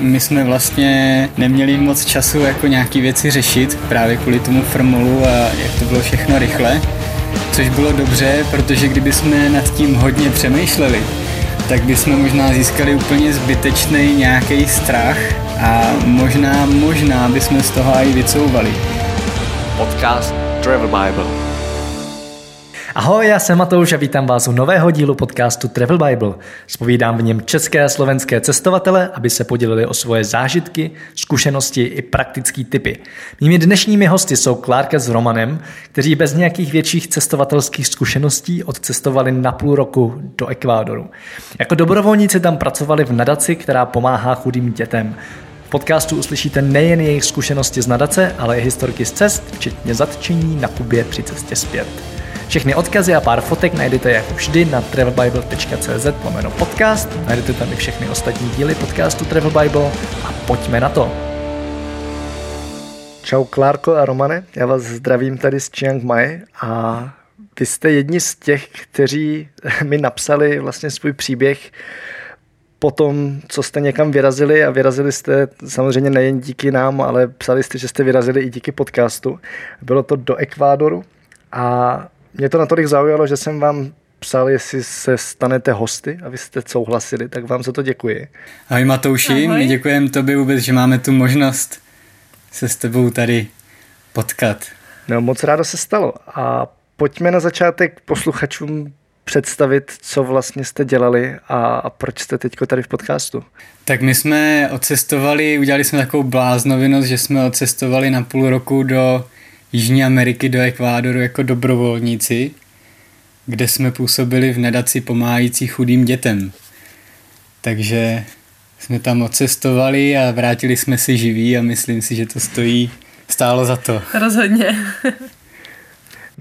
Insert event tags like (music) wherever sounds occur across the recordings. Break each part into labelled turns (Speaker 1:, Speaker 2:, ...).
Speaker 1: My jsme vlastně neměli moc času jako nějaký věci řešit, právě kvůli tomu formulu a jak to bylo všechno rychle, což bylo dobře, protože kdyby jsme nad tím hodně přemýšleli, tak bychom možná získali úplně zbytečný nějaký strach a možná, možná bychom z toho i vycouvali.
Speaker 2: Podcast Travel Bible.
Speaker 3: Ahoj, já jsem Matouš a vítám vás u nového dílu podcastu Travel Bible. Spovídám v něm české a slovenské cestovatele, aby se podělili o svoje zážitky, zkušenosti i praktické typy. Mými dnešními hosty jsou Klárka s Romanem, kteří bez nějakých větších cestovatelských zkušeností odcestovali na půl roku do Ekvádoru. Jako dobrovolníci tam pracovali v nadaci, která pomáhá chudým dětem. V podcastu uslyšíte nejen jejich zkušenosti z nadace, ale i historky z cest, včetně zatčení na Kubě při cestě zpět. Všechny odkazy a pár fotek najdete jako vždy na travelbible.cz pomeno podcast. Najdete tam i všechny ostatní díly podcastu Travel Bible a pojďme na to. Čau Klárko a Romane, já vás zdravím tady z Chiang Mai a vy jste jedni z těch, kteří mi napsali vlastně svůj příběh po tom, co jste někam vyrazili a vyrazili jste samozřejmě nejen díky nám, ale psali jste, že jste vyrazili i díky podcastu. Bylo to do Ekvádoru a mě to natolik zaujalo, že jsem vám psal, jestli se stanete hosty a vy jste souhlasili, tak vám za to děkuji.
Speaker 1: Ahoj Matouši, Ahoj. my děkujeme tobě vůbec, že máme tu možnost se s tebou tady potkat.
Speaker 3: No moc rádo se stalo a pojďme na začátek posluchačům představit, co vlastně jste dělali a, a proč jste teď tady v podcastu.
Speaker 1: Tak my jsme odcestovali, udělali jsme takovou bláznovinost, že jsme odcestovali na půl roku do Jižní Ameriky do Ekvádoru jako dobrovolníci, kde jsme působili v nadaci pomáhající chudým dětem. Takže jsme tam odcestovali a vrátili jsme si živí a myslím si, že to stojí, stálo za to.
Speaker 4: Rozhodně. (laughs)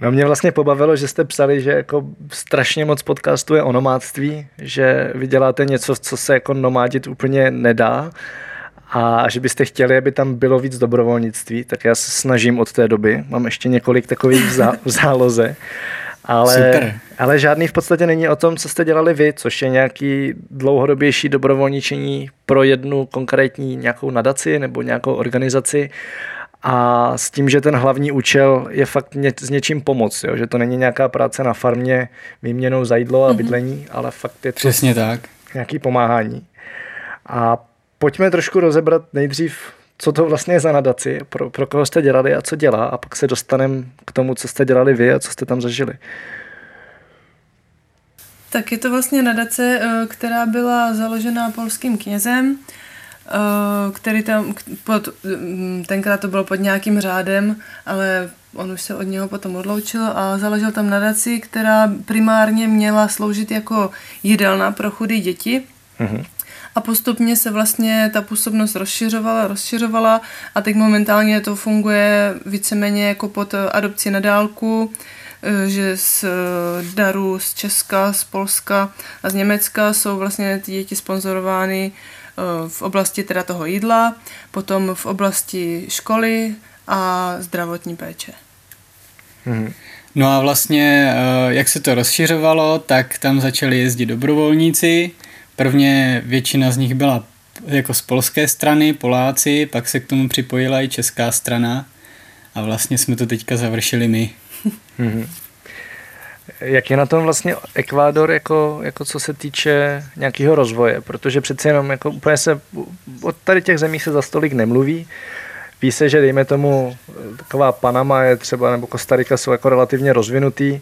Speaker 3: No mě vlastně pobavilo, že jste psali, že jako strašně moc podcastů je o nomádství, že vy děláte něco, co se jako nomádit úplně nedá a že byste chtěli, aby tam bylo víc dobrovolnictví, tak já se snažím od té doby. Mám ještě několik takových v záloze. Ale, Super. ale žádný v podstatě není o tom, co jste dělali vy, což je nějaký dlouhodobější dobrovolničení pro jednu konkrétní nějakou nadaci nebo nějakou organizaci a s tím, že ten hlavní účel je fakt ně, s něčím pomoct, jo? že to není nějaká práce na farmě výměnou za jídlo a mhm. bydlení, mm-hmm. ale fakt je to
Speaker 1: Přesně tak.
Speaker 3: nějaký pomáhání. A pojďme trošku rozebrat nejdřív, co to vlastně je za nadaci, pro, pro koho jste dělali a co dělá a pak se dostaneme k tomu, co jste dělali vy a co jste tam zažili.
Speaker 4: Tak je to vlastně nadace, eh, která byla založena polským knězem, eh, který tam, pod, mm, tenkrát to bylo pod nějakým řádem, ale on už se od něho potom odloučil a založil tam nadaci, která primárně měla sloužit jako jídelna pro chudé děti. Mm-hmm a postupně se vlastně ta působnost rozšiřovala, rozšiřovala a teď momentálně to funguje víceméně jako pod adopci na dálku, e, že z e, darů z Česka, z Polska a z Německa jsou vlastně ty děti sponzorovány v oblasti teda toho jídla, potom v oblasti školy a zdravotní péče.
Speaker 1: Hmm. No a vlastně, jak se to rozšiřovalo, tak tam začali jezdit dobrovolníci, Prvně většina z nich byla jako z polské strany, Poláci, pak se k tomu připojila i česká strana a vlastně jsme to teďka završili my. (laughs) Mhm.
Speaker 3: Jak je na tom vlastně Ekvádor, jako, jako co se týče nějakého rozvoje? Protože přeci jenom jako úplně se od tady těch zemí se za stolik nemluví. Ví se, že dejme tomu taková Panama je třeba, nebo Kostarika jsou jako relativně rozvinutý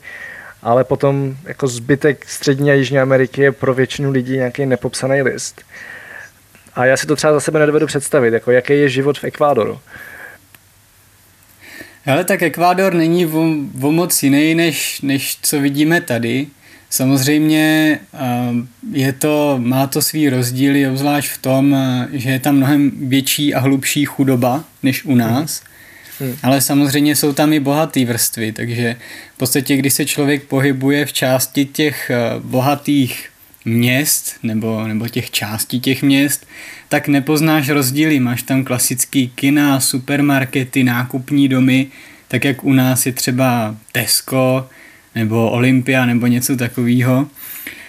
Speaker 3: ale potom jako zbytek střední a jižní Ameriky je pro většinu lidí nějaký nepopsaný list. A já si to třeba za sebe nedovedu představit, jako jaký je život v Ekvádoru.
Speaker 1: Ale tak Ekvádor není o, moc jiný, než, než co vidíme tady. Samozřejmě je to, má to svý rozdíly, obzvlášť v tom, že je tam mnohem větší a hlubší chudoba než u nás. Mm Hmm. Ale samozřejmě jsou tam i bohaté vrstvy, takže v podstatě, když se člověk pohybuje v části těch eh, bohatých měst nebo, nebo těch částí těch měst, tak nepoznáš rozdíly. Máš tam klasický kina, supermarkety, nákupní domy, tak jak u nás je třeba Tesco nebo Olympia nebo něco takového.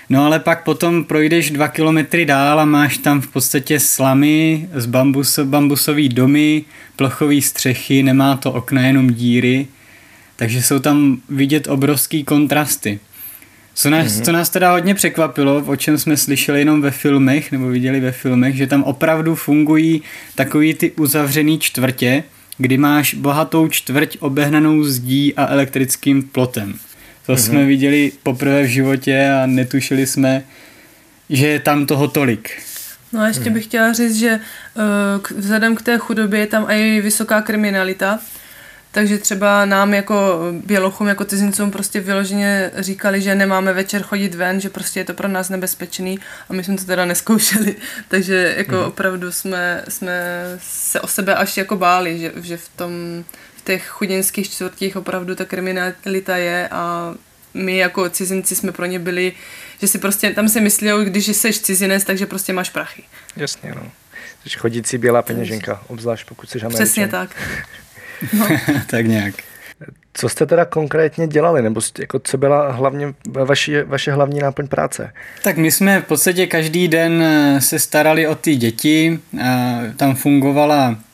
Speaker 1: No ale pak potom projdeš dva kilometry dál a máš tam v podstatě slamy z bambus, bambusový domy, plochové střechy, nemá to okna, jenom díry, takže jsou tam vidět obrovský kontrasty. Co nás, mm-hmm. co nás teda hodně překvapilo, o čem jsme slyšeli jenom ve filmech, nebo viděli ve filmech, že tam opravdu fungují takový ty uzavřený čtvrtě, kdy máš bohatou čtvrť obehnanou zdí a elektrickým plotem. To mm-hmm. jsme viděli poprvé v životě a netušili jsme, že je tam toho tolik.
Speaker 4: No a ještě bych chtěla říct, že uh, vzhledem k té chudobě je tam i vysoká kriminalita, takže třeba nám jako bělochům, jako cizincům prostě vyloženě říkali, že nemáme večer chodit ven, že prostě je to pro nás nebezpečný a my jsme to teda neskoušeli. (laughs) Takže jako hmm. opravdu jsme, jsme se o sebe až jako báli, že, že v tom těch chudinských čtvrtích opravdu ta kriminalita je a my jako cizinci jsme pro ně byli, že si prostě, tam si myslí, když jsi cizinec, takže prostě máš prachy.
Speaker 3: Jasně, no. Jsi chodící bělá peněženka, obzvlášť pokud jsi američan.
Speaker 4: Přesně tak.
Speaker 1: No. (laughs) tak nějak.
Speaker 3: Co jste teda konkrétně dělali, nebo jako co byla hlavně vaši, vaše hlavní náplň práce?
Speaker 1: Tak my jsme v podstatě každý den eh, se starali o ty děti, tam fungovala eh,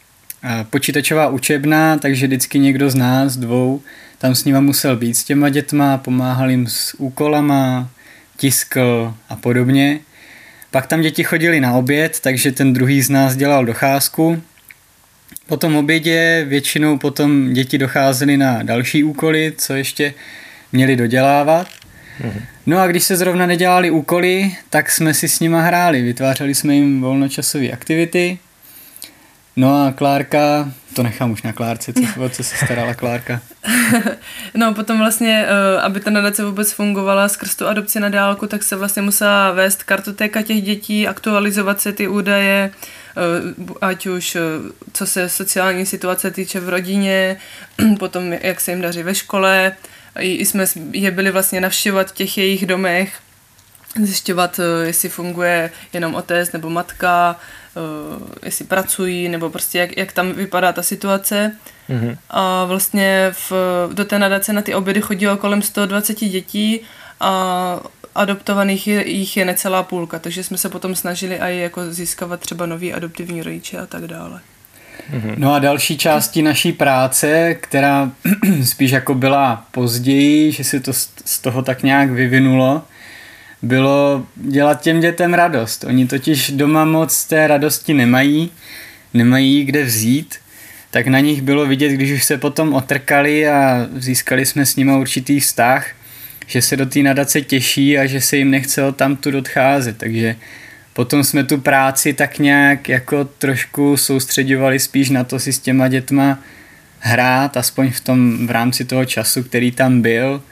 Speaker 1: počítačová učebna, takže vždycky někdo z nás dvou tam s nima musel být s těma dětma, pomáhal jim s úkolama, tiskl a podobně. Pak tam děti chodili na oběd, takže ten druhý z nás dělal docházku po tom obědě většinou potom děti docházely na další úkoly, co ještě měli dodělávat. Mhm. No a když se zrovna nedělali úkoly, tak jsme si s nima hráli, vytvářeli jsme jim volnočasové aktivity. No a Klárka, to nechám už na Klárce, co, co se starala Klárka. (laughs)
Speaker 4: no potom vlastně, eh, aby ta nadace vůbec fungovala skrz tu adopci na dálku, tak se vlastně musela vést kartotéka těch dětí, aktualizovat se ty údaje, Eh, ať už eh, co se sociální situace týče v rodině, (clears throat) potom jak se jim daří ve škole, i jsme je byli vlastně navštěvovat v těch jejich domech, zjišťovat, eh, jestli funguje jenom otec nebo matka, jestli pracují, nebo prostě jak, jak tam vypadá ta situace. Mm-hmm. A vlastně v, do té nadace na ty obědy chodilo kolem 120 dětí a adoptovaných je, jich je necelá půlka, takže jsme se potom snažili i jako získávat třeba nový adoptivní rodiče a tak dále.
Speaker 1: Mhm. No a další části naší práce, která (clears throat) spíš jako byla později, že se to z toho tak nějak vyvinulo, bylo dělat těm dětem radost. Oni totiž doma moc té radosti nemají, nemají kde vzít, tak na nich bylo vidět, když už se potom otrkali a získali jsme s nimi určitý vztah, že se do té nadace těší a že se jim nechce od tamtu odcházet, takže potom jsme tu práci tak nějak jako trošku soustředovali spíš na to si s těma dětma hrát, aspoň v tom v rámci toho času, který tam byl,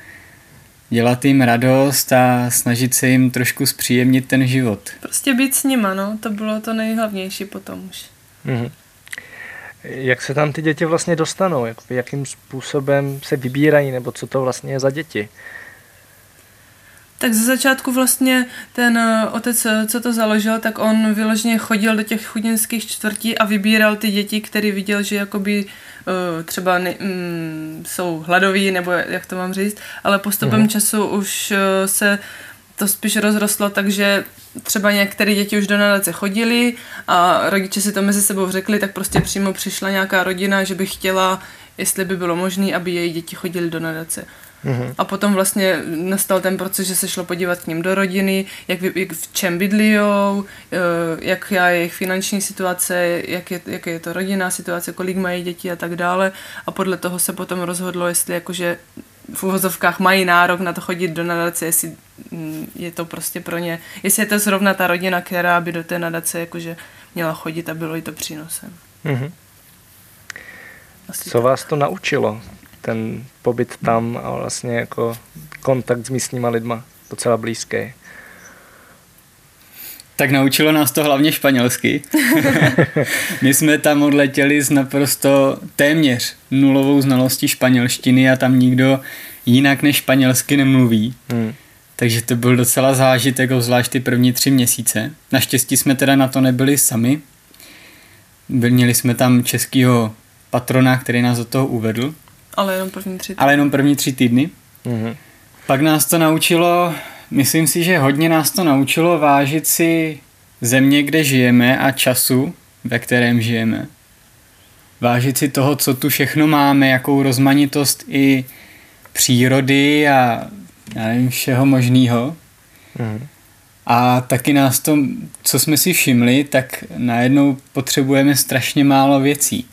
Speaker 1: dělat jim radost a snažit se jim trošku zpříjemnit ten život.
Speaker 4: Prostě být s nima, no, to bylo to nejhlavnější potom už. Mm-hmm.
Speaker 3: Jak se tam ty děti vlastně dostanou? Jak, jakým způsobem se vybírají, nebo co to vlastně je za děti?
Speaker 4: Tak ze začátku vlastně ten eh, otec, eh, co to založil, tak on vyloženě chodil do těch chudinských čtvrtí a vybíral ty děti, který viděl, že jakoby uh, třeba ne, mm, jsou hladoví, nebo jak to mám říct, ale postupem uh-huh. času už uh, se to spíš rozrostlo, takže třeba některé děti už do nadace chodili a rodiče si to mezi sebou řekli, tak prostě přímo přišla nějaká rodina, že by chtěla, jestli by bylo možné, aby její děti chodili do nadace. Mm-hmm. A potom vlastně nastal ten proces, že se šlo podívat k ním do rodiny, jak, jak v čem bydlijou, eh, jak je jejich finanční situace, jak je, jak je to rodinná situace, kolik mají děti a tak dále. A podle toho se potom rozhodlo, jestli jakože v uvozovkách mají nárok na to chodit do nadace, jestli mm, je to prostě pro ně, jestli je to zrovna ta rodina, která by do té nadace jakože měla chodit a bylo jí to přínosem. Mm-hmm.
Speaker 3: Co tak. vás to naučilo? Ten pobyt tam a vlastně jako kontakt s místníma lidma docela blízký.
Speaker 1: Tak naučilo nás to hlavně španělsky. (laughs) My jsme tam odletěli s naprosto téměř nulovou znalostí španělštiny a tam nikdo jinak než španělsky nemluví. Hmm. Takže to byl docela zážitek, zvlášť ty první tři měsíce. Naštěstí jsme teda na to nebyli sami. Měli jsme tam českého patrona, který nás do toho uvedl.
Speaker 4: Ale jenom první tři týdny.
Speaker 1: Ale jenom první tři týdny. Mm-hmm. Pak nás to naučilo myslím si, že hodně nás to naučilo vážit si země, kde žijeme a času, ve kterém žijeme. Vážit si toho, co tu všechno máme, jakou rozmanitost i přírody a já nevím, všeho možného. Mm. A taky nás to, co jsme si všimli, tak najednou potřebujeme strašně málo věcí.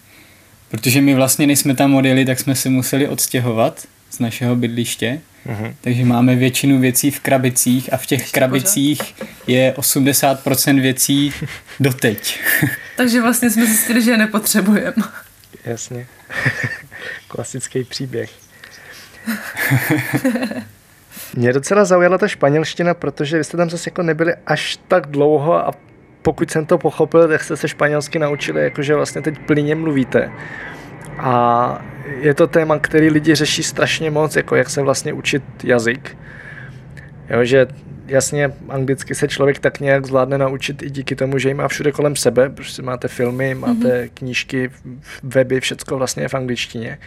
Speaker 1: Protože my vlastně, než jsme tam odjeli, tak jsme se museli odstěhovat z našeho bydliště. Mm-hmm. Takže máme většinu věcí v krabicích a v těch Ještě krabicích pořád? je 80% věcí doteď. (laughs)
Speaker 4: Takže vlastně jsme zjistili, že je nepotřebujeme.
Speaker 3: Jasně. (laughs) Klasický příběh. (laughs) Mě docela zaujala ta španělština, protože vy jste tam zase jako nebyli až tak dlouho a pokud jsem to pochopil, tak jste se španělsky naučili, jakože vlastně teď plyně mluvíte. A je to téma, který lidi řeší strašně moc, jako jak se vlastně učit jazyk. Jo, že jasně anglicky se člověk tak nějak zvládne naučit i díky tomu, že ji má všude kolem sebe, protože máte filmy, máte mm-hmm. knížky, weby, všecko vlastně je v angličtině.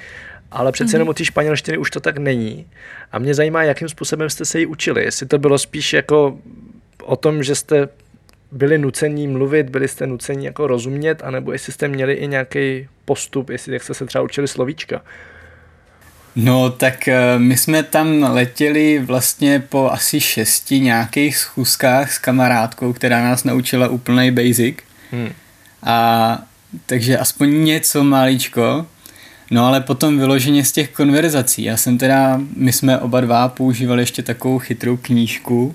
Speaker 3: Ale přece mm-hmm. jenom u té španělštiny už to tak není. A mě zajímá, jakým způsobem jste se ji učili. Jestli to bylo spíš jako o tom, že jste byli nucení mluvit, byli jste nuceni jako rozumět, anebo jestli jste měli i nějaký postup, jestli jak jste se třeba učili slovíčka.
Speaker 1: No tak eh, my jsme tam letěli vlastně po asi šesti nějakých schůzkách s kamarádkou, která nás naučila úplný basic. Hmm. A takže aspoň něco maličko. No ale potom vyloženě z těch konverzací. Já jsem teda, my jsme oba dva používali ještě takovou chytrou knížku,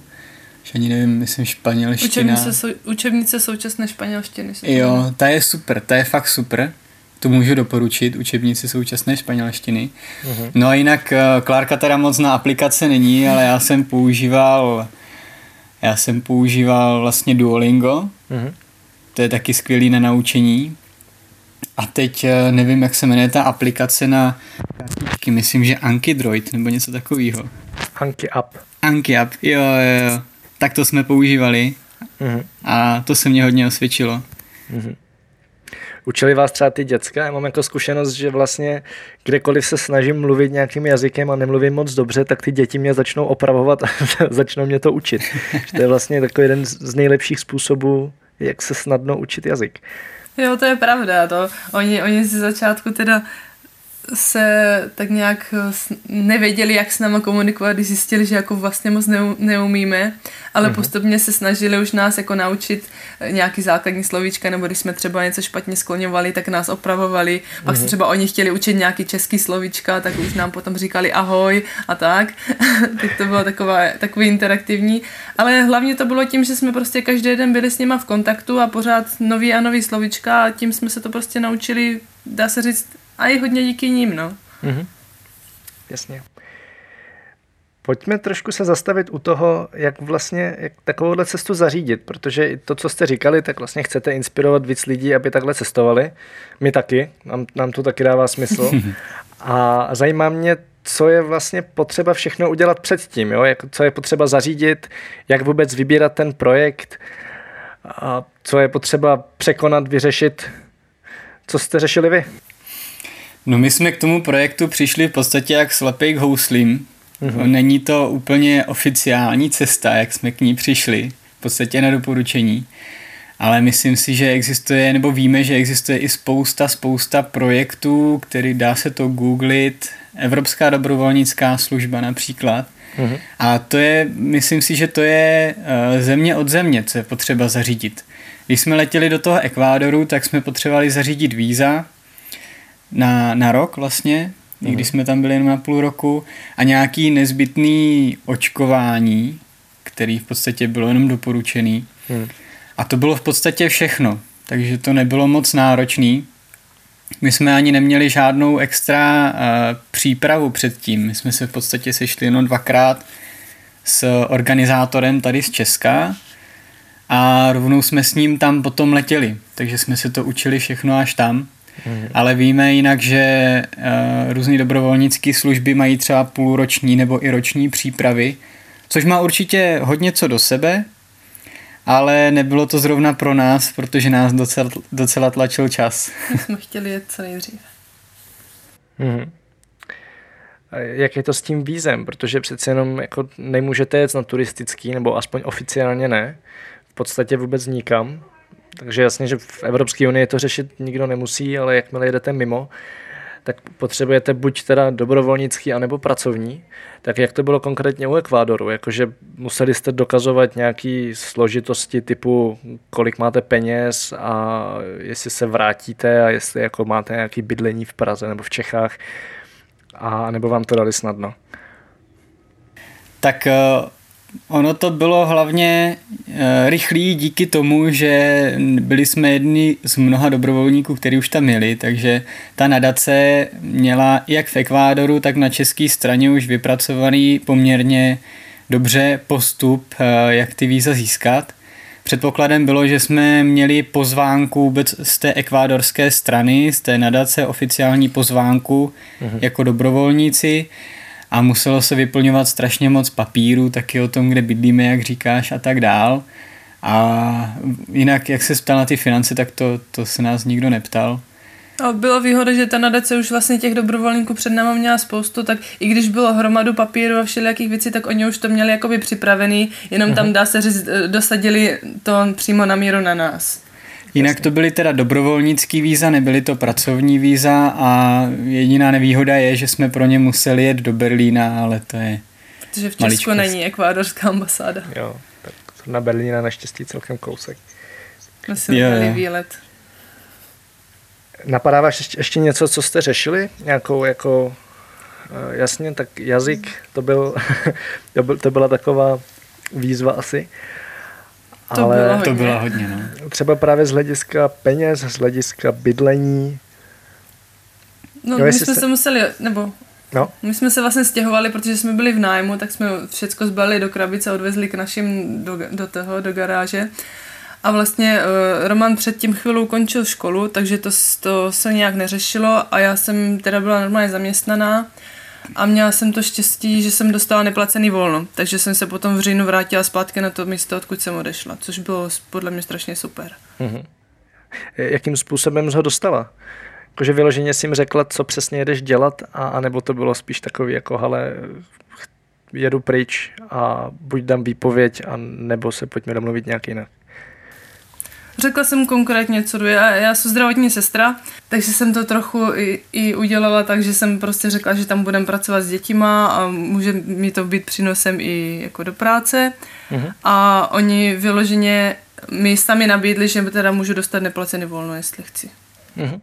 Speaker 1: že ani nevím, myslím španělština.
Speaker 4: Učebnice, sou, učebnice současné španělštiny.
Speaker 1: Jo, ta je super, ta je fakt super. To můžu doporučit, učebnici současné španělštiny. Uh-huh. No a jinak eh, Klárka teda moc na aplikace není, ale já jsem používal já jsem používal vlastně Duolingo. Uh-huh. To je taky skvělý na naučení. A teď eh, nevím, jak se jmenuje ta aplikace na kartičky, myslím, že Anki Droid nebo něco takového.
Speaker 3: Anki App.
Speaker 1: Anki App, jo, jo, jo. Tak to jsme používali uh-huh. a to se mě hodně osvědčilo. Uh-huh.
Speaker 3: Učili vás třeba ty děcka? Já mám jako zkušenost, že vlastně kdekoliv se snažím mluvit nějakým jazykem a nemluvím moc dobře, tak ty děti mě začnou opravovat a (laughs) začnou mě to učit. to je vlastně takový jeden z nejlepších způsobů, jak se snadno učit jazyk.
Speaker 4: Jo, to je pravda. To. Oni, oni ze začátku teda se tak nějak nevěděli, jak s náma komunikovat, když zjistili, že jako vlastně moc neumíme, ale uh-huh. postupně se snažili už nás jako naučit nějaký základní slovíčka, nebo když jsme třeba něco špatně skloňovali, tak nás opravovali, pak uh-huh. se mhm. třeba oni chtěli učit nějaký český slovíčka, tak už nám potom říkali ahoj a tak, (laughs) tak to bylo takové, takový interaktivní, ale hlavně to bylo tím, že jsme prostě každý den byli s nima v kontaktu a pořád nový a nový slovíčka a tím jsme se to prostě naučili, dá se říct, a i hodně díky ním, no. Mm-hmm.
Speaker 3: Jasně. Pojďme trošku se zastavit u toho, jak vlastně jak takovouhle cestu zařídit, protože to, co jste říkali, tak vlastně chcete inspirovat víc lidí, aby takhle cestovali. My taky, nám, nám to taky dává smysl. (laughs) A zajímá mě, co je vlastně potřeba všechno udělat předtím, jo? Jak, co je potřeba zařídit, jak vůbec vybírat ten projekt, a co je potřeba překonat, vyřešit. Co jste řešili vy?
Speaker 1: No my jsme k tomu projektu přišli v podstatě jak slepej k houslím. Mm-hmm. Není to úplně oficiální cesta, jak jsme k ní přišli, v podstatě na doporučení. Ale myslím si, že existuje, nebo víme, že existuje i spousta, spousta projektů, který dá se to googlit, Evropská dobrovolnická služba například. Mm-hmm. A to je, myslím si, že to je uh, země od země, co je potřeba zařídit. Když jsme letěli do toho Ekvádoru, tak jsme potřebovali zařídit víza, na, na rok vlastně, i když mhm. jsme tam byli jenom na půl roku, a nějaký nezbytný očkování, který v podstatě bylo jenom doporučený. Hmm. A to bylo v podstatě všechno, takže to nebylo moc náročný. My jsme ani neměli žádnou extra uh, přípravu předtím. My jsme se v podstatě sešli jenom dvakrát s organizátorem tady z Česka a rovnou jsme s ním tam potom letěli. Takže jsme se to učili všechno až tam. Mm. Ale víme jinak, že uh, různé dobrovolnické služby mají třeba půlroční nebo i roční přípravy, což má určitě hodně co do sebe, ale nebylo to zrovna pro nás, protože nás docela, docela tlačil čas. (laughs)
Speaker 4: My jsme chtěli jet co nejdříve.
Speaker 3: Mm. jak je to s tím vízem, protože přece jenom jako nemůžete jet na turistický, nebo aspoň oficiálně ne, v podstatě vůbec nikam. Takže jasně, že v Evropské unii to řešit nikdo nemusí, ale jakmile jedete mimo, tak potřebujete buď teda dobrovolnický, anebo pracovní. Tak jak to bylo konkrétně u Ekvádoru? Jakože museli jste dokazovat nějaké složitosti typu, kolik máte peněz a jestli se vrátíte a jestli jako máte nějaké bydlení v Praze nebo v Čechách a nebo vám to dali snadno?
Speaker 1: Tak eh, ono to bylo hlavně eh, rychlý díky tomu, že byli jsme jedni z mnoha dobrovolníků, kteří už tam měli, takže ta nadace měla jak v Ekvádoru, tak na české straně už vypracovaný poměrně dobře postup, eh, jak ty víza získat. Předpokladem bylo, že jsme měli pozvánku vůbec z té ekvádorské strany, z té nadace oficiální pozvánku uh-huh. jako dobrovolníci a muselo se vyplňovat strašně moc papíru, taky o tom, kde bydlíme, jak říkáš a tak dál. A jinak, jak se ptal na ty finance, tak to, to se nás nikdo neptal.
Speaker 4: A bylo výhoda, že ta nadace už vlastně těch dobrovolníků před náma měla spoustu, tak i když bylo hromadu papíru a všelijakých věcí, tak oni už to měli jakoby připravený, jenom tam dá se říct, dosadili to přímo na míru na nás.
Speaker 1: Jinak to byly teda dobrovolnický víza, nebyly to pracovní víza a jediná nevýhoda je, že jsme pro ně museli jet do Berlína, ale to je
Speaker 4: Protože v Česku maličkost. není ekvádorská ambasáda.
Speaker 3: Jo, tak na Berlína naštěstí celkem kousek.
Speaker 4: My jsme měli výlet.
Speaker 3: Napadá vás ještě, ještě něco, co jste řešili? Nějakou jako, eh, jasně, tak jazyk, to, byl, (laughs) to, byl, to byla taková výzva asi.
Speaker 1: To ale bylo hodně. to bylo hodně, no.
Speaker 3: Třeba právě z hlediska peněz, z hlediska bydlení.
Speaker 4: No, jo, my jsme jste... se museli, nebo No. My jsme se vlastně stěhovali, protože jsme byli v nájmu, tak jsme všechno zbalili do krabice a odvezli k našim do, do toho, do garáže. A vlastně uh, Roman předtím chvilou končil školu, takže to, to se nějak neřešilo a já jsem teda byla normálně zaměstnaná a měla jsem to štěstí, že jsem dostala neplacený volno, takže jsem se potom v říjnu vrátila zpátky na to místo, odkud jsem odešla, což bylo podle mě strašně super. Mm-hmm.
Speaker 3: Jakým způsobem jsi ho dostala? Jakože vyloženě jsi jim řekla, co přesně jedeš dělat, a, nebo to bylo spíš takový jako, hele, jedu pryč a buď dám výpověď, a nebo se pojďme domluvit nějak jinak.
Speaker 4: Řekla jsem konkrétně, co jdu. Já, já jsem zdravotní sestra, takže jsem to trochu i, i udělala tak, že jsem prostě řekla, že tam budem pracovat s dětima a může mi to být přínosem i jako do práce. Uh-huh. A oni vyloženě mi sami nabídli, že teda můžu dostat neplacený volno, jestli chci. Uh-huh.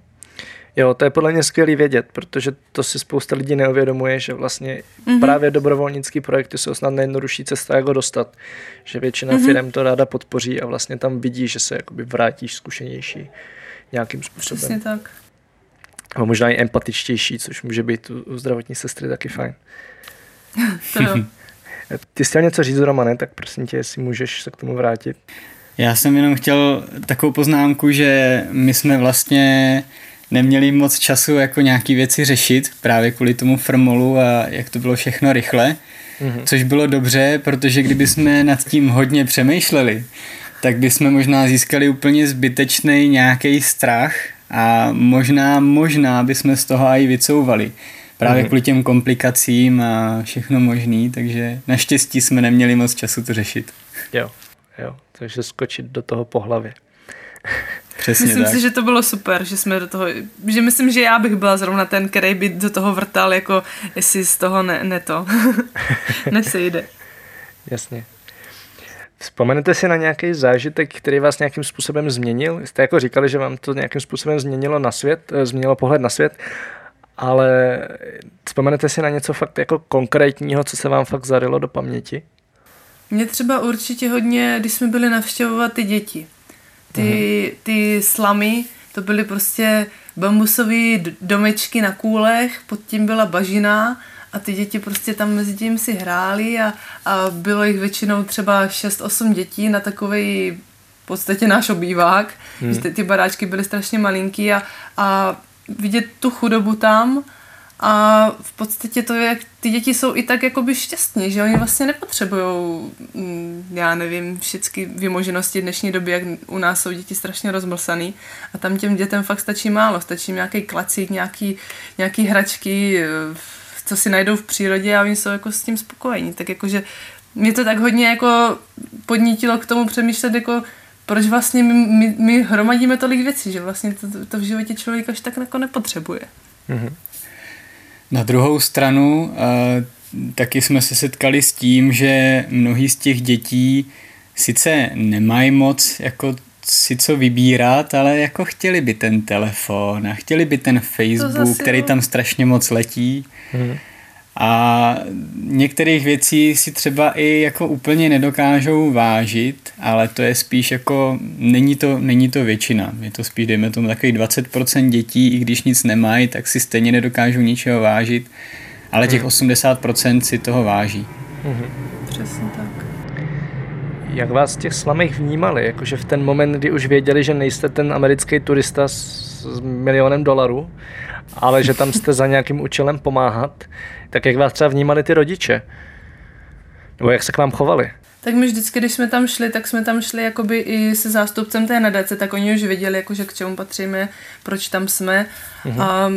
Speaker 3: Jo, to je podle mě skvělý vědět, protože to si spousta lidí neuvědomuje, že vlastně mm-hmm. právě dobrovolnické projekty jsou snad nejjednodušší cesta, jak ho dostat. Že většina mm-hmm. firm to ráda podpoří a vlastně tam vidí, že se jakoby vrátíš zkušenější nějakým způsobem.
Speaker 4: Přesně tak.
Speaker 3: A možná i empatičtější, což může být u, u zdravotní sestry taky fajn. (laughs)
Speaker 4: to jo. (laughs)
Speaker 3: Ty jsi chtěl něco říct, Romane, tak prosím tě, jestli můžeš se k tomu vrátit.
Speaker 1: Já jsem jenom chtěl takovou poznámku, že my jsme vlastně neměli moc času jako nějaký věci řešit právě kvůli tomu firmolu a jak to bylo všechno rychle, mm-hmm. což bylo dobře, protože kdyby jsme nad tím hodně přemýšleli, tak bychom možná získali úplně zbytečný nějaký strach a možná, možná bychom z toho i vycouvali. Právě mm-hmm. kvůli těm komplikacím a všechno možný, takže naštěstí jsme neměli moc času to řešit.
Speaker 3: Jo, jo, takže skočit do toho po hlavě.
Speaker 1: Přesně
Speaker 4: myslím
Speaker 1: tak.
Speaker 4: si, že to bylo super, že jsme do toho, že myslím, že já bych byla zrovna ten, který by do toho vrtal, jako jestli z toho ne, ne to, (laughs) nesejde.
Speaker 3: Jasně. Vzpomenete si na nějaký zážitek, který vás nějakým způsobem změnil? Jste jako říkali, že vám to nějakým způsobem změnilo na svět, eh, změnilo pohled na svět, ale vzpomenete si na něco fakt jako konkrétního, co se vám fakt zarilo do paměti?
Speaker 4: Mě třeba určitě hodně, když jsme byli navštěvovat ty děti, ty, ty slamy, to byly prostě bambusové domečky na kůlech, pod tím byla bažina a ty děti prostě tam mezi tím si hráli a, a bylo jich většinou třeba 6-8 dětí na takový v podstatě náš obývák, hmm. ty, ty baráčky byly strašně malinký a, a vidět tu chudobu tam a v podstatě to je, ty děti jsou i tak jakoby šťastní, že oni vlastně nepotřebují, mm, já nevím, všechny vymoženosti dnešní doby, jak u nás jsou děti strašně rozmlsaný a tam těm dětem fakt stačí málo, stačí nějaký klacík, nějaký, nějaký hračky, co si najdou v přírodě a oni jsou jako s tím spokojení. Tak jakože mě to tak hodně jako podnítilo k tomu přemýšlet, jako proč vlastně my, my, my hromadíme tolik věcí, že vlastně to, to, to v životě člověk až tak jako nepotřebuje. Mm-hmm.
Speaker 1: Na druhou stranu uh, taky jsme se setkali s tím, že mnohý z těch dětí sice nemají moc jako si co vybírat, ale jako chtěli by ten telefon a chtěli by ten Facebook, který tam strašně moc letí. Hmm. A některých věcí si třeba i jako úplně nedokážou vážit, ale to je spíš jako, není to, není to většina. Je to spíš, dejme tomu, takových 20% dětí, i když nic nemají, tak si stejně nedokážou ničeho vážit, ale těch 80% si toho váží.
Speaker 4: Mhm. Přesně tak.
Speaker 3: Jak vás těch slamech vnímali? Jakože v ten moment, kdy už věděli, že nejste ten americký turista s, s milionem dolarů, ale že tam jste za nějakým účelem pomáhat, tak jak vás třeba vnímali ty rodiče? Nebo jak se k vám chovali?
Speaker 4: Tak my vždycky, když jsme tam šli, tak jsme tam šli jakoby i se zástupcem té nadace, tak oni už věděli, jakože k čemu patříme, proč tam jsme. Mm-hmm. A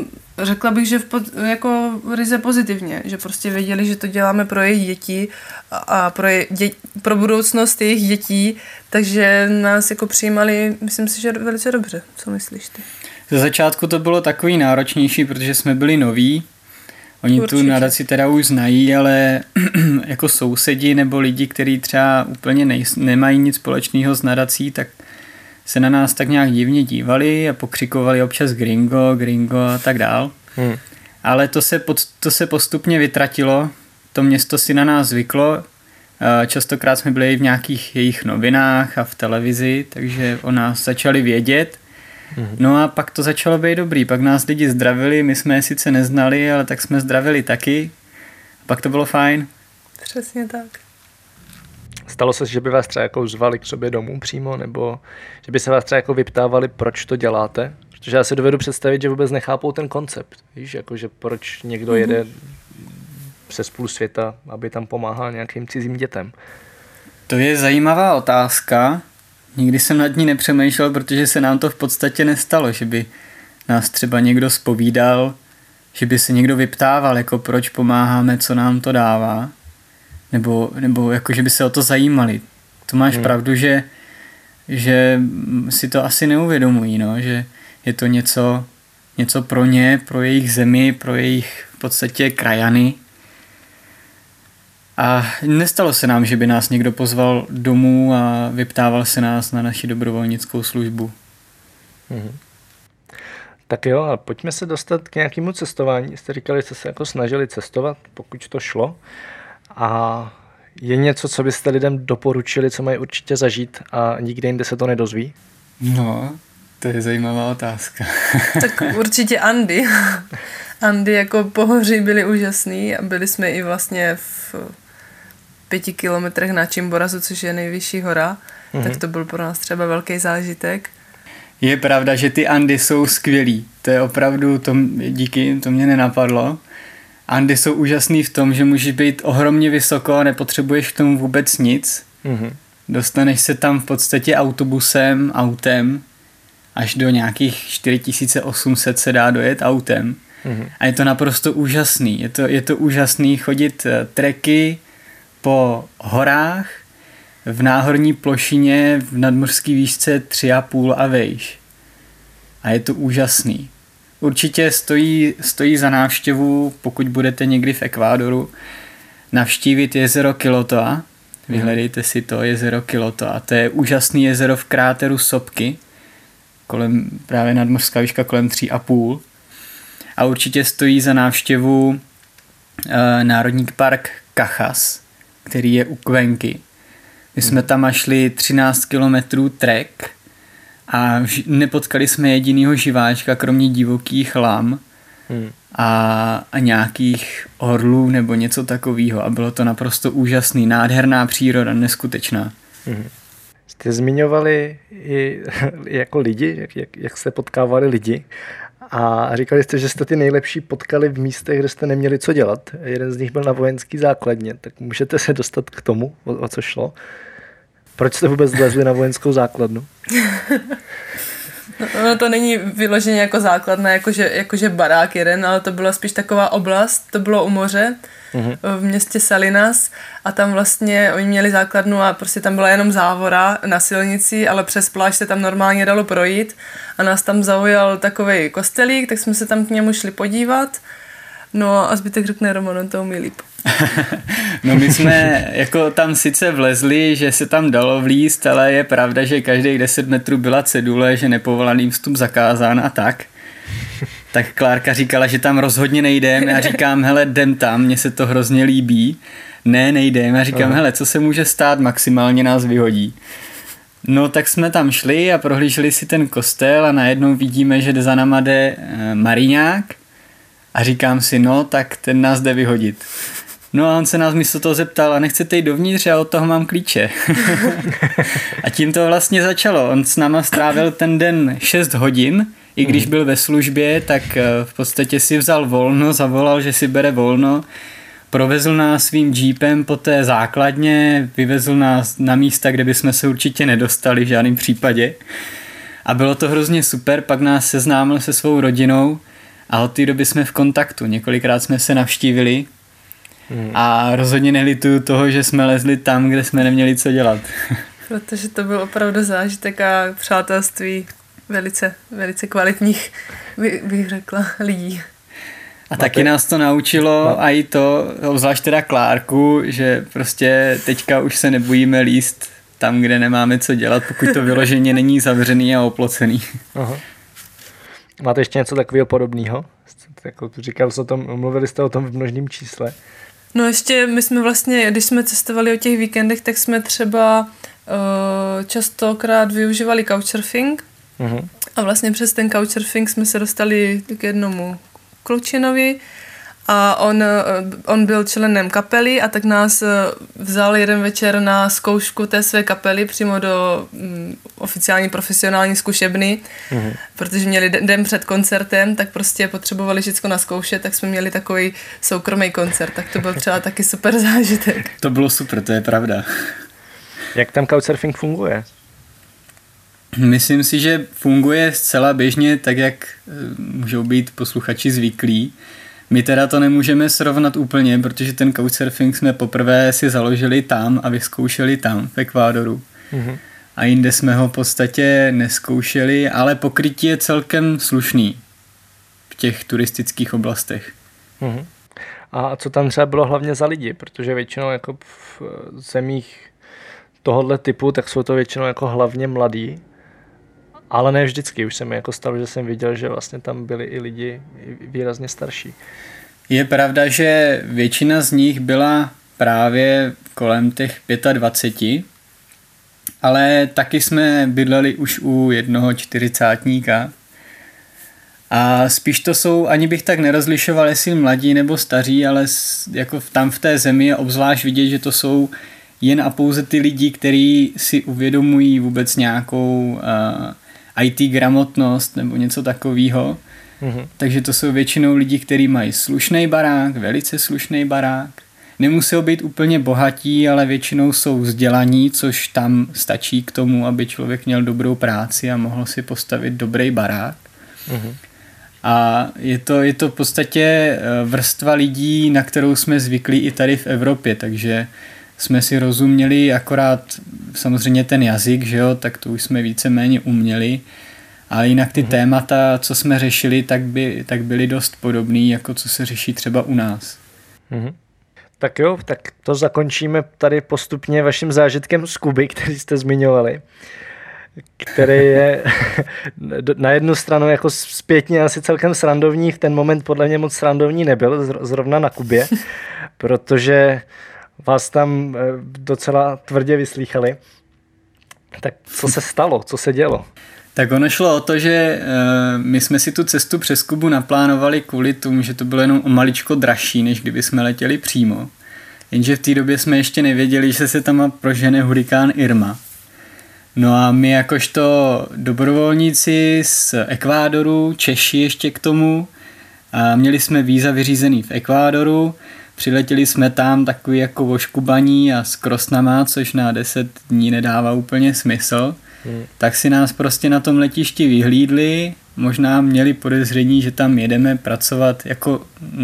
Speaker 4: řekla bych, že v pod, jako ryze pozitivně, že prostě věděli, že to děláme pro jejich děti a pro, je, dě, pro budoucnost jejich dětí, takže nás jako přijímali, myslím si, že velice dobře. Co myslíš ty?
Speaker 1: Ze začátku to bylo takový náročnější, protože jsme byli noví, Oni Určitě. tu nadaci teda už znají, ale (clears throat) jako sousedi nebo lidi, kteří třeba úplně nej, nemají nic společného s nadací, tak se na nás tak nějak divně dívali a pokřikovali občas gringo, gringo a tak dál. Hmm. Ale to se, pod, to se postupně vytratilo, to město si na nás zvyklo, častokrát jsme byli v nějakých jejich novinách a v televizi, takže o nás začali vědět Mhm. No a pak to začalo být dobrý, pak nás lidi zdravili, my jsme je sice neznali, ale tak jsme zdravili taky. A pak to bylo fajn.
Speaker 4: Přesně tak.
Speaker 3: Stalo se, že by vás třeba jako zvali k sobě domů přímo, nebo že by se vás třeba jako vyptávali, proč to děláte? Protože já si dovedu představit, že vůbec nechápou ten koncept. Víš, jako, že proč někdo mm-hmm. jede přes půl světa, aby tam pomáhal nějakým cizím dětem.
Speaker 1: To je zajímavá otázka. Nikdy jsem nad ní nepřemýšlel, protože se nám to v podstatě nestalo, že by nás třeba někdo spovídal, že by se někdo vyptával, jako proč pomáháme, co nám to dává, nebo, nebo jako, že by se o to zajímali. To máš hmm. pravdu, že, že si to asi neuvědomují, no, že je to něco, něco pro ně, pro jejich zemi, pro jejich v podstatě krajany, a nestalo se nám, že by nás někdo pozval domů a vyptával se nás na naši dobrovolnickou službu. Mm-hmm.
Speaker 3: Tak jo, a pojďme se dostat k nějakému cestování. Jste říkali, že jste se jako snažili cestovat, pokud to šlo. A je něco, co byste lidem doporučili, co mají určitě zažít a nikde jinde se to nedozví?
Speaker 1: No, to je zajímavá otázka. (laughs)
Speaker 4: tak určitě Andy. (laughs) Andy jako pohoří byli úžasný a byli jsme i vlastně v pěti kilometrech na Čimborazu, což je nejvyšší hora, mm-hmm. tak to byl pro nás třeba velký zážitek.
Speaker 1: Je pravda, že ty Andy jsou skvělý. To je opravdu, to, díky, to mě nenapadlo. Andy jsou úžasný v tom, že můžeš být ohromně vysoko a nepotřebuješ k tomu vůbec nic. Mm-hmm. Dostaneš se tam v podstatě autobusem, autem, až do nějakých 4800 se dá dojet autem. Mm-hmm. A je to naprosto úžasný. Je to, je to úžasný chodit uh, treky, po horách v náhorní plošině v nadmořské výšce 3,5 a vejš. A je to úžasný. Určitě stojí, stojí za návštěvu, pokud budete někdy v Ekvádoru, navštívit jezero Kilotoa. Vyhledejte si to, jezero Kilotoa. To je úžasný jezero v kráteru Sopky, kolem, právě nadmořská výška kolem 3,5. A určitě stojí za návštěvu e, Národní park Kachas, který je u Kvenky. My jsme tam šli 13 kilometrů trek a nepotkali jsme jedinýho živáčka, kromě divokých lam hmm. a, a nějakých orlů nebo něco takového. A bylo to naprosto úžasný, nádherná příroda, neskutečná. Hmm.
Speaker 3: Jste zmiňovali i (laughs) jako lidi, jak, jak, jak jste potkávali lidi a říkali jste, že jste ty nejlepší potkali v místech, kde jste neměli co dělat. Jeden z nich byl na vojenský základně, tak můžete se dostat k tomu, o, o co šlo? Proč jste vůbec zlezli na vojenskou základnu? (laughs)
Speaker 4: No to není vyloženě jako základna, jakože, jakože barák jeden, ale to byla spíš taková oblast, to bylo u moře, mm-hmm. v městě Salinas a tam vlastně oni měli základnu a prostě tam byla jenom závora na silnici, ale přes pláž se tam normálně dalo projít a nás tam zaujal takový kostelík, tak jsme se tam k němu šli podívat No a zbytek řekne Roman, on to umí líp. (laughs)
Speaker 1: no my jsme jako tam sice vlezli, že se tam dalo vlíst, ale je pravda, že každých 10 metrů byla cedule, že nepovolený vstup zakázán a tak. Tak Klárka říkala, že tam rozhodně nejdem. Já říkám, hele, jdem tam, mně se to hrozně líbí. Ne, nejdem. Já říkám, Aha. hele, co se může stát, maximálně nás vyhodí. No tak jsme tam šli a prohlíželi si ten kostel a najednou vidíme, že za náma jde eh, Mariňák a říkám si, no tak ten nás jde vyhodit. No a on se nás místo toho zeptal, a nechcete jít dovnitř, já od toho mám klíče. (laughs) a tím to vlastně začalo. On s náma strávil ten den 6 hodin, i když mhm. byl ve službě, tak eh, v podstatě si vzal volno, zavolal, že si bere volno, provezl nás svým jeepem po té základně, vyvezl nás na místa, kde bychom se určitě nedostali v žádném případě. A bylo to hrozně super, pak nás seznámil se svou rodinou, a od té doby jsme v kontaktu. Několikrát jsme se navštívili hmm. a rozhodně nelituju toho, že jsme lezli tam, kde jsme neměli co dělat. (laughs)
Speaker 4: Protože to byl opravdu zážitek a přátelství velice, velice kvalitních, by, bych řekla, lidí.
Speaker 1: A taky nás to naučilo no. a i to, obzvlášť teda Klárku, že prostě teďka už se nebojíme líst tam, kde nemáme co dělat, pokud to vyloženě není zavřený a oplocený. Aha.
Speaker 3: Máte ještě něco takového podobného? Jako říkal jste o tom, mluvili jste o tom v množném čísle.
Speaker 4: No ještě my jsme vlastně, když jsme cestovali o těch víkendech, tak jsme třeba uh, častokrát využívali couchsurfing uh-huh. a vlastně přes ten couchsurfing jsme se dostali k jednomu klučinovi, a on, eh, on byl členem kapely a tak nás eh, vzal jeden večer na zkoušku té své kapely přímo do um, oficiální profesionální zkušebny, mm-hmm. protože měli den před koncertem, tak prostě potřebovali všechno na zkoušet, tak jsme měli takový soukromý koncert, tak to byl třeba taky super (laughs) zážitek.
Speaker 1: To bylo super, to je pravda.
Speaker 3: Jak tam couchsurfing funguje?
Speaker 1: Myslím si, že funguje zcela běžně tak, jak eh, můžou být posluchači zvyklí. My teda to nemůžeme srovnat úplně, protože ten couchsurfing jsme poprvé si založili tam a vyzkoušeli tam v Ekvádoru. Mm-hmm. A jinde jsme ho v podstatě neskoušeli, ale pokrytí je celkem slušný v těch turistických oblastech. Mm-hmm.
Speaker 3: A co tam třeba bylo hlavně za lidi? Protože většinou jako v zemích tohohle typu, tak jsou to většinou jako hlavně mladí, ale ne vždycky. Už se mi jako stalo, že jsem viděl, že vlastně tam byli i lidi výrazně starší.
Speaker 1: Je pravda, že většina z nich byla právě kolem těch 25, ale taky jsme bydleli už u jednoho čtyřicátníka. A spíš to jsou, ani bych tak nerozlišoval, jestli mladí nebo staří, ale jako tam v té zemi je obzvlášť vidět, že to jsou jen a pouze ty lidi, kteří si uvědomují vůbec nějakou uh, IT gramotnost nebo něco takového. Mm-hmm. Takže to jsou většinou lidi, kteří mají slušný barák, velice slušný barák. Nemusí být úplně bohatí, ale většinou jsou vzdělaní, což tam stačí k tomu, aby člověk měl dobrou práci a mohl si postavit dobrý barák. Mm-hmm. A je to, je to v podstatě eh, vrstva lidí, na kterou jsme zvyklí i tady v Evropě, takže jsme si rozuměli, akorát samozřejmě ten jazyk, že jo, tak to už jsme víceméně uměli, ale jinak ty mm-hmm. témata, co jsme řešili, tak, by, tak byly dost podobný, jako co se řeší třeba u nás. Mm-hmm.
Speaker 3: Tak jo, tak to zakončíme tady postupně vaším zážitkem z Kuby, který jste zmiňovali který je (laughs) na jednu stranu jako zpětně asi celkem srandovní, v ten moment podle mě moc srandovní nebyl, zrovna na Kubě, protože vás tam eh, docela tvrdě vyslýchali. Tak co se stalo? Co se dělo?
Speaker 1: Tak ono šlo o to, že uh, my jsme si tu cestu přes Kubu naplánovali kvůli tomu, že to bylo jenom o maličko dražší, než kdyby jsme letěli přímo. Jenže v té době jsme ještě nevěděli, že se tam prožene hurikán Irma. No a my jakožto dobrovolníci z Ekvádoru, Češi ještě k tomu, a měli jsme víza vyřízený v Ekvádoru, Přiletěli jsme tam takový jako voškubaní a s krosnama, což na 10 dní nedává úplně smysl. hmm. tak si nás prostě na tom letišti vyhlídli, možná měli podezření, že tam jedeme pracovat jako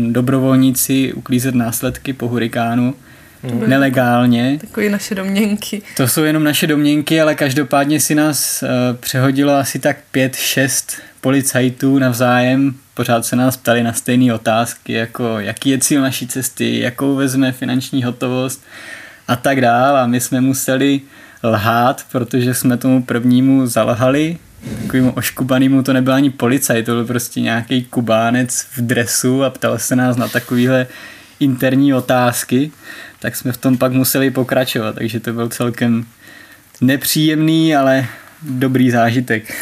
Speaker 1: dobrovolníci, uklízet následky po hurikánu, hmm. nelegálně.
Speaker 4: Takové naše domněnky.
Speaker 1: To jsou jenom naše domněnky, ale každopádně si nás uh, přehodilo asi tak pět, šest policajtů navzájem. Pořád se nás ptali na stejné otázky, jako jaký je cíl naší cesty, jakou vezme finanční hotovost a tak dál. A my jsme museli lhát, protože jsme tomu prvnímu zalhali, takovému oškubanému to nebyl ani policajt, to byl prostě nějaký kubánec v dresu a ptal se nás na takovéhle interní otázky, tak jsme v tom pak museli pokračovat, takže to byl celkem nepříjemný, ale dobrý zážitek.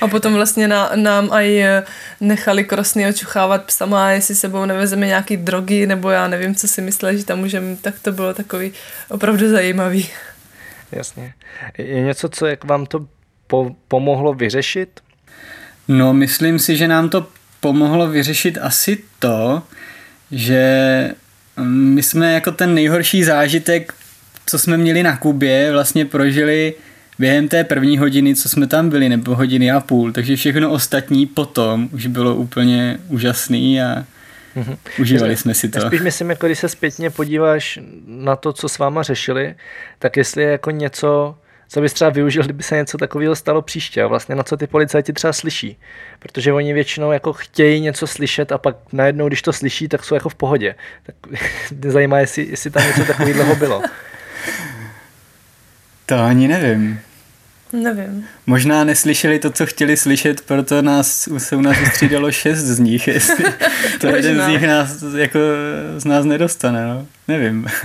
Speaker 4: A potom vlastně na, nám aj nechali krosny očuchávat psama, jestli sebou nevezeme nějaký drogy, nebo já nevím, co si mysleli, že tam můžeme, tak to bylo takový opravdu zajímavý.
Speaker 3: Jasně. Je něco, co jak vám to po, pomohlo vyřešit?
Speaker 1: No, myslím si, že nám to pomohlo vyřešit asi to, že mm, my jsme jako ten nejhorší zážitek, co jsme měli na Kubě, vlastně prožili během té první hodiny, co jsme tam byli, nebo hodiny a půl, takže všechno ostatní potom už bylo úplně úžasný a mm-hmm. užívali jsme si to.
Speaker 3: Já spíš myslím, jako když se zpětně podíváš na to, co s váma řešili, tak jestli je jako něco, co bys třeba využil, kdyby se něco takového stalo příště a vlastně na co ty policajti třeba slyší. Protože oni většinou jako chtějí něco slyšet a pak najednou, když to slyší, tak jsou jako v pohodě. Tak (laughs) mě zajímá, jestli, jestli tam něco takového bylo.
Speaker 1: To ani nevím.
Speaker 4: Nevím.
Speaker 1: Možná neslyšeli to, co chtěli slyšet, proto nás, se u nás vystřídalo šest z nich, (laughs) jestli to jeden z nich nás, jako, z nás nedostane, no. Nevím. (laughs)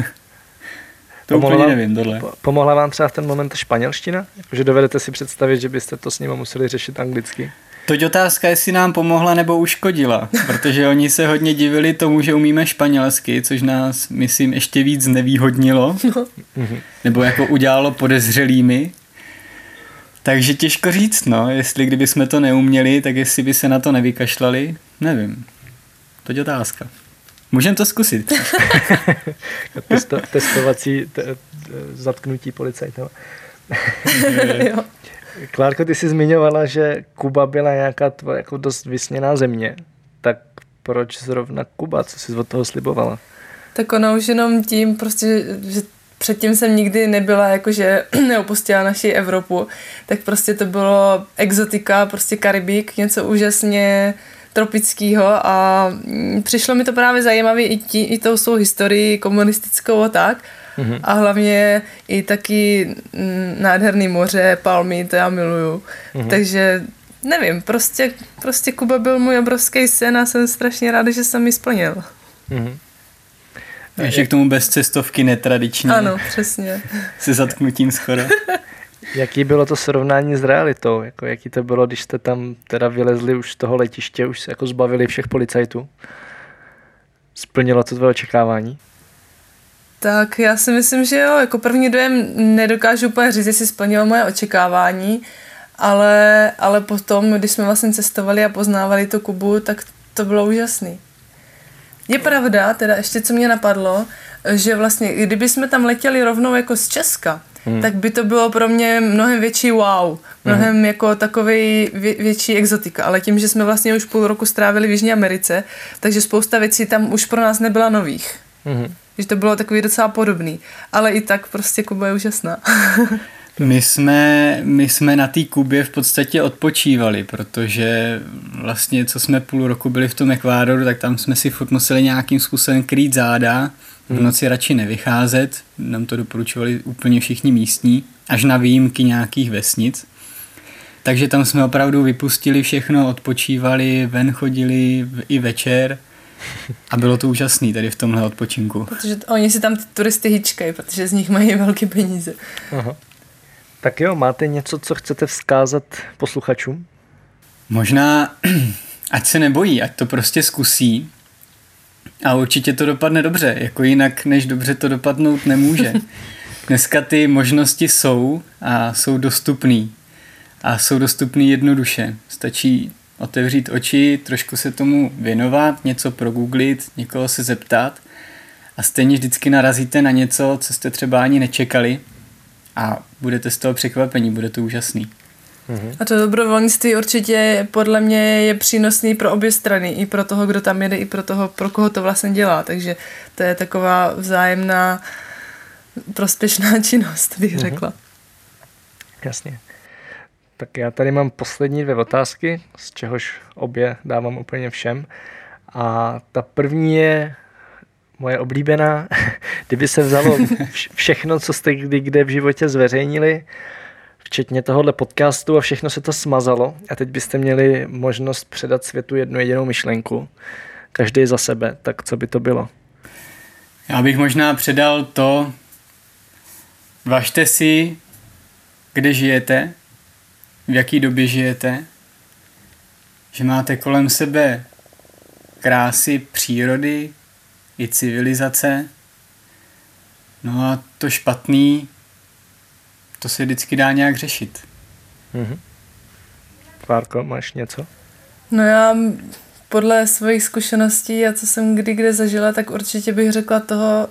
Speaker 1: To pomohla úplně nevím, tohle.
Speaker 3: Pomohla vám třeba v ten moment španělština? Že dovedete si představit, že byste to s nimi museli řešit anglicky?
Speaker 1: Toť otázka, jestli nám pomohla nebo uškodila, protože oni se hodně divili tomu, že umíme španělsky, což nás, myslím, ještě víc nevýhodnilo, no. nebo jako udělalo podezřelými. Takže těžko říct, no, jestli kdyby jsme to neuměli, tak jestli by se na to nevykašlali, nevím. Toť otázka. Můžeme to zkusit. (laughs)
Speaker 3: Testo, testovací te, zatknutí policajtů. (laughs) Klárko, ty jsi zmiňovala, že Kuba byla nějaká tvoje jako dost vysněná země. Tak proč zrovna Kuba? Co jsi od toho slibovala?
Speaker 4: Tak ono už jenom tím, prostě, že předtím jsem nikdy nebyla, jakože (clears throat) neopustila naši Evropu, tak prostě to bylo exotika, prostě Karibik, něco úžasně tropického a mm, přišlo mi to právě zajímavé i, tí, i tou svou historii komunistickou a tak. Mm-hmm. A hlavně i taky nádherný moře, palmy, to já miluju. Mm-hmm. Takže nevím, prostě, prostě Kuba byl můj obrovský sen a jsem strašně ráda, že jsem mi splnil. Mm-hmm.
Speaker 1: Ještě k tomu bez cestovky netradiční.
Speaker 4: Ano, přesně. (laughs)
Speaker 1: Se zatknutím skoro.
Speaker 3: Jaký bylo to srovnání s realitou? Jako, jaký to bylo, když jste tam teda vylezli už z toho letiště, už se jako zbavili všech policajtů? Splnilo to tvoje očekávání?
Speaker 4: Tak já si myslím, že jo, jako první dojem nedokážu úplně říct, jestli splnilo moje očekávání, ale, ale potom, když jsme vlastně cestovali a poznávali tu Kubu, tak to bylo úžasný. Je pravda, teda ještě co mě napadlo, že vlastně, kdyby jsme tam letěli rovnou jako z Česka, hmm. tak by to bylo pro mě mnohem větší wow, mnohem hmm. jako takový vě, větší exotika, ale tím, že jsme vlastně už půl roku strávili v Jižní Americe, takže spousta věcí tam už pro nás nebyla nových. Hmm. Že to bylo takový docela podobný. Ale i tak prostě Kuba je úžasná. (laughs)
Speaker 1: My jsme, my jsme na té Kubě v podstatě odpočívali, protože vlastně, co jsme půl roku byli v tom Ekvádoru, tak tam jsme si furt museli nějakým způsobem krýt záda, v hmm. noci radši nevycházet, nám to doporučovali úplně všichni místní, až na výjimky nějakých vesnic. Takže tam jsme opravdu vypustili všechno, odpočívali, ven chodili i večer a bylo to úžasný tady v tomhle odpočinku.
Speaker 4: Protože oni si tam ty turisty hýčkají, protože z nich mají velké peníze. Aha.
Speaker 3: Tak jo, máte něco, co chcete vzkázat posluchačům?
Speaker 1: Možná, (clears throat) ať se nebojí, ať to prostě zkusí a určitě to dopadne dobře, jako jinak než dobře to dopadnout nemůže. (laughs) Dneska ty možnosti jsou a jsou dostupný. A jsou dostupný jednoduše. Stačí otevřít oči, trošku se tomu věnovat, něco progooglit, někoho se zeptat a stejně vždycky narazíte na něco, co jste třeba ani nečekali a budete z toho překvapení, bude to úžasný.
Speaker 4: A to dobrovolnictví určitě podle mě je přínosný pro obě strany, i pro toho, kdo tam jede, i pro toho, pro koho to vlastně dělá. Takže to je taková vzájemná prospěšná (laughs) činnost, bych řekla.
Speaker 3: Jasně. Tak já tady mám poslední dvě otázky, z čehož obě dávám úplně všem. A ta první je moje oblíbená. (laughs) Kdyby se vzalo vš- všechno, co jste kdy kde v životě zveřejnili, včetně tohohle podcastu a všechno se to smazalo a teď byste měli možnost předat světu jednu jedinou myšlenku, každý za sebe, tak co by to bylo?
Speaker 1: Já bych možná předal to, važte si, kde žijete, v jaký době žijete, že máte kolem sebe krásy přírody i civilizace. No a to špatný, to se vždycky dá nějak řešit.
Speaker 3: Mhm. Várko, máš něco?
Speaker 4: No já podle svých zkušeností a co jsem kdy kde zažila, tak určitě bych řekla toho,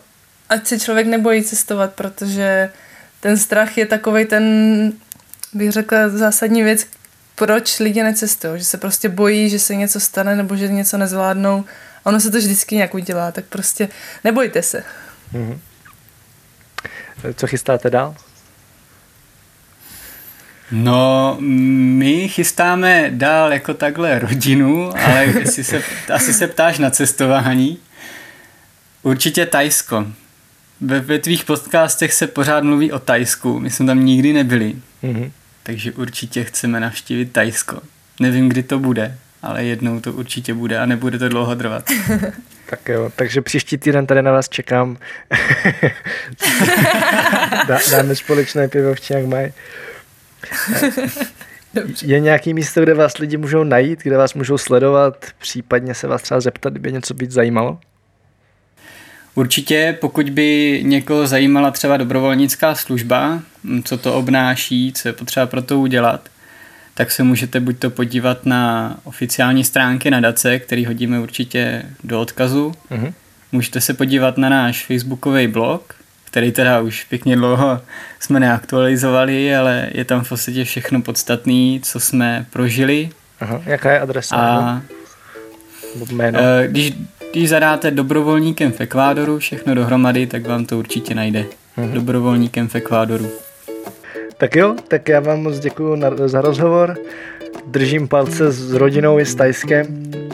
Speaker 4: ať se člověk nebojí cestovat, protože ten strach je takový ten, bych řekla, zásadní věc, proč lidi necestují, že se prostě bojí, že se něco stane nebo že něco nezvládnou. A ono se to vždycky nějak udělá, tak prostě nebojte se.
Speaker 3: Mhm. Co chystáte dál?
Speaker 1: No, my chystáme dál jako takhle rodinu, ale (laughs) jestli se, asi se ptáš na cestování. Určitě Tajsko. Ve, ve tvých podcastech se pořád mluví o Tajsku, my jsme tam nikdy nebyli,
Speaker 3: Mhm.
Speaker 1: Takže určitě chceme navštívit Tajsko. Nevím, kdy to bude, ale jednou to určitě bude a nebude to dlouho trvat. (laughs)
Speaker 3: Tak jo, takže příští týden tady na vás čekám. (laughs) Dá, dáme společné pivo v Chiang Mai. Je nějaký místo, kde vás lidi můžou najít, kde vás můžou sledovat, případně se vás třeba zeptat, kdyby něco být zajímalo?
Speaker 1: Určitě, pokud by někoho zajímala třeba dobrovolnická služba, co to obnáší, co je potřeba pro to udělat, tak se můžete buď to podívat na oficiální stránky nadace, který hodíme určitě do odkazu.
Speaker 3: Mhm.
Speaker 1: Můžete se podívat na náš facebookový blog, který teda už pěkně dlouho jsme neaktualizovali, ale je tam v podstatě všechno podstatné, co jsme prožili.
Speaker 3: Aha, jaká je adresa?
Speaker 1: A
Speaker 3: jméno?
Speaker 1: Eh, Když, když zadáte dobrovolníkem v Ekvádoru všechno dohromady, tak vám to určitě najde.
Speaker 3: Mhm.
Speaker 1: Dobrovolníkem v Ekvádoru.
Speaker 3: Tak jo, tak já vám moc děkuji za rozhovor. Držím palce s rodinou i s Tajskem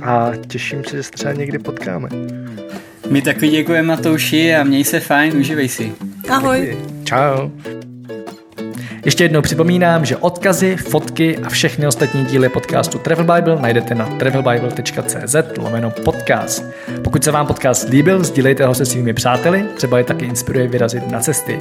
Speaker 3: a těším se, že se třeba někdy potkáme.
Speaker 1: My taky děkujeme Matouši a měj se fajn, uživej si.
Speaker 4: Ahoj.
Speaker 3: Čau. Ještě jednou připomínám, že odkazy, fotky a všechny ostatní díly podcastu Travel Bible najdete na travelbible.cz lomeno podcast. Pokud se vám podcast líbil, sdílejte ho se svými přáteli, třeba je taky inspiruje vyrazit na cesty.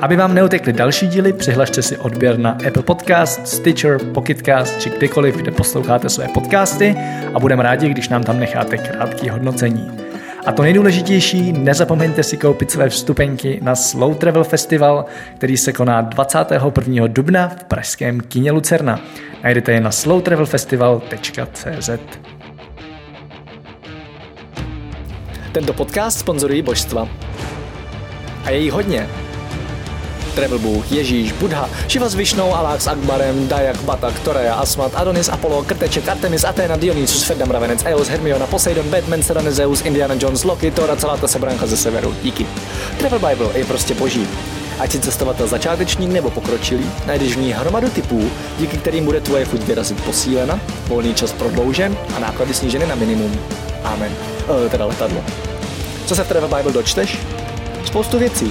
Speaker 3: Aby vám neutekly další díly, přihlašte si odběr na Apple Podcast, Stitcher, Pocketcast či kdekoliv, kde posloucháte své podcasty a budeme rádi, když nám tam necháte krátký hodnocení. A to nejdůležitější, nezapomeňte si koupit své vstupenky na Slow Travel Festival, který se koná 21. dubna v pražském kině Lucerna. Najdete je na slowtravelfestival.cz Tento podcast sponzorují božstva. A je jí hodně. Travel Bůh, Ježíš, Buddha, Šiva s Višnou, Alák s Akbarem, Dajak, Batak, Toreja, Asmat, Adonis, Apollo, Krteček, Artemis, Athena, Dionysus, Ferdam, Ravenec, Eos, Hermiona, Poseidon, Batman, Serena, Zeus, Indiana Jones, Loki, Thor a celá ta sebranka ze severu. Díky. Travel Bible je prostě boží. Ať si cestovatel začátečník nebo pokročilý, najdeš v ní hromadu typů, díky kterým bude tvoje chuť vyrazit posílena, volný čas prodloužen a náklady sníženy na minimum. Amen. E, teda letadlo. Co se v Travel Bible dočteš? Spoustu věcí.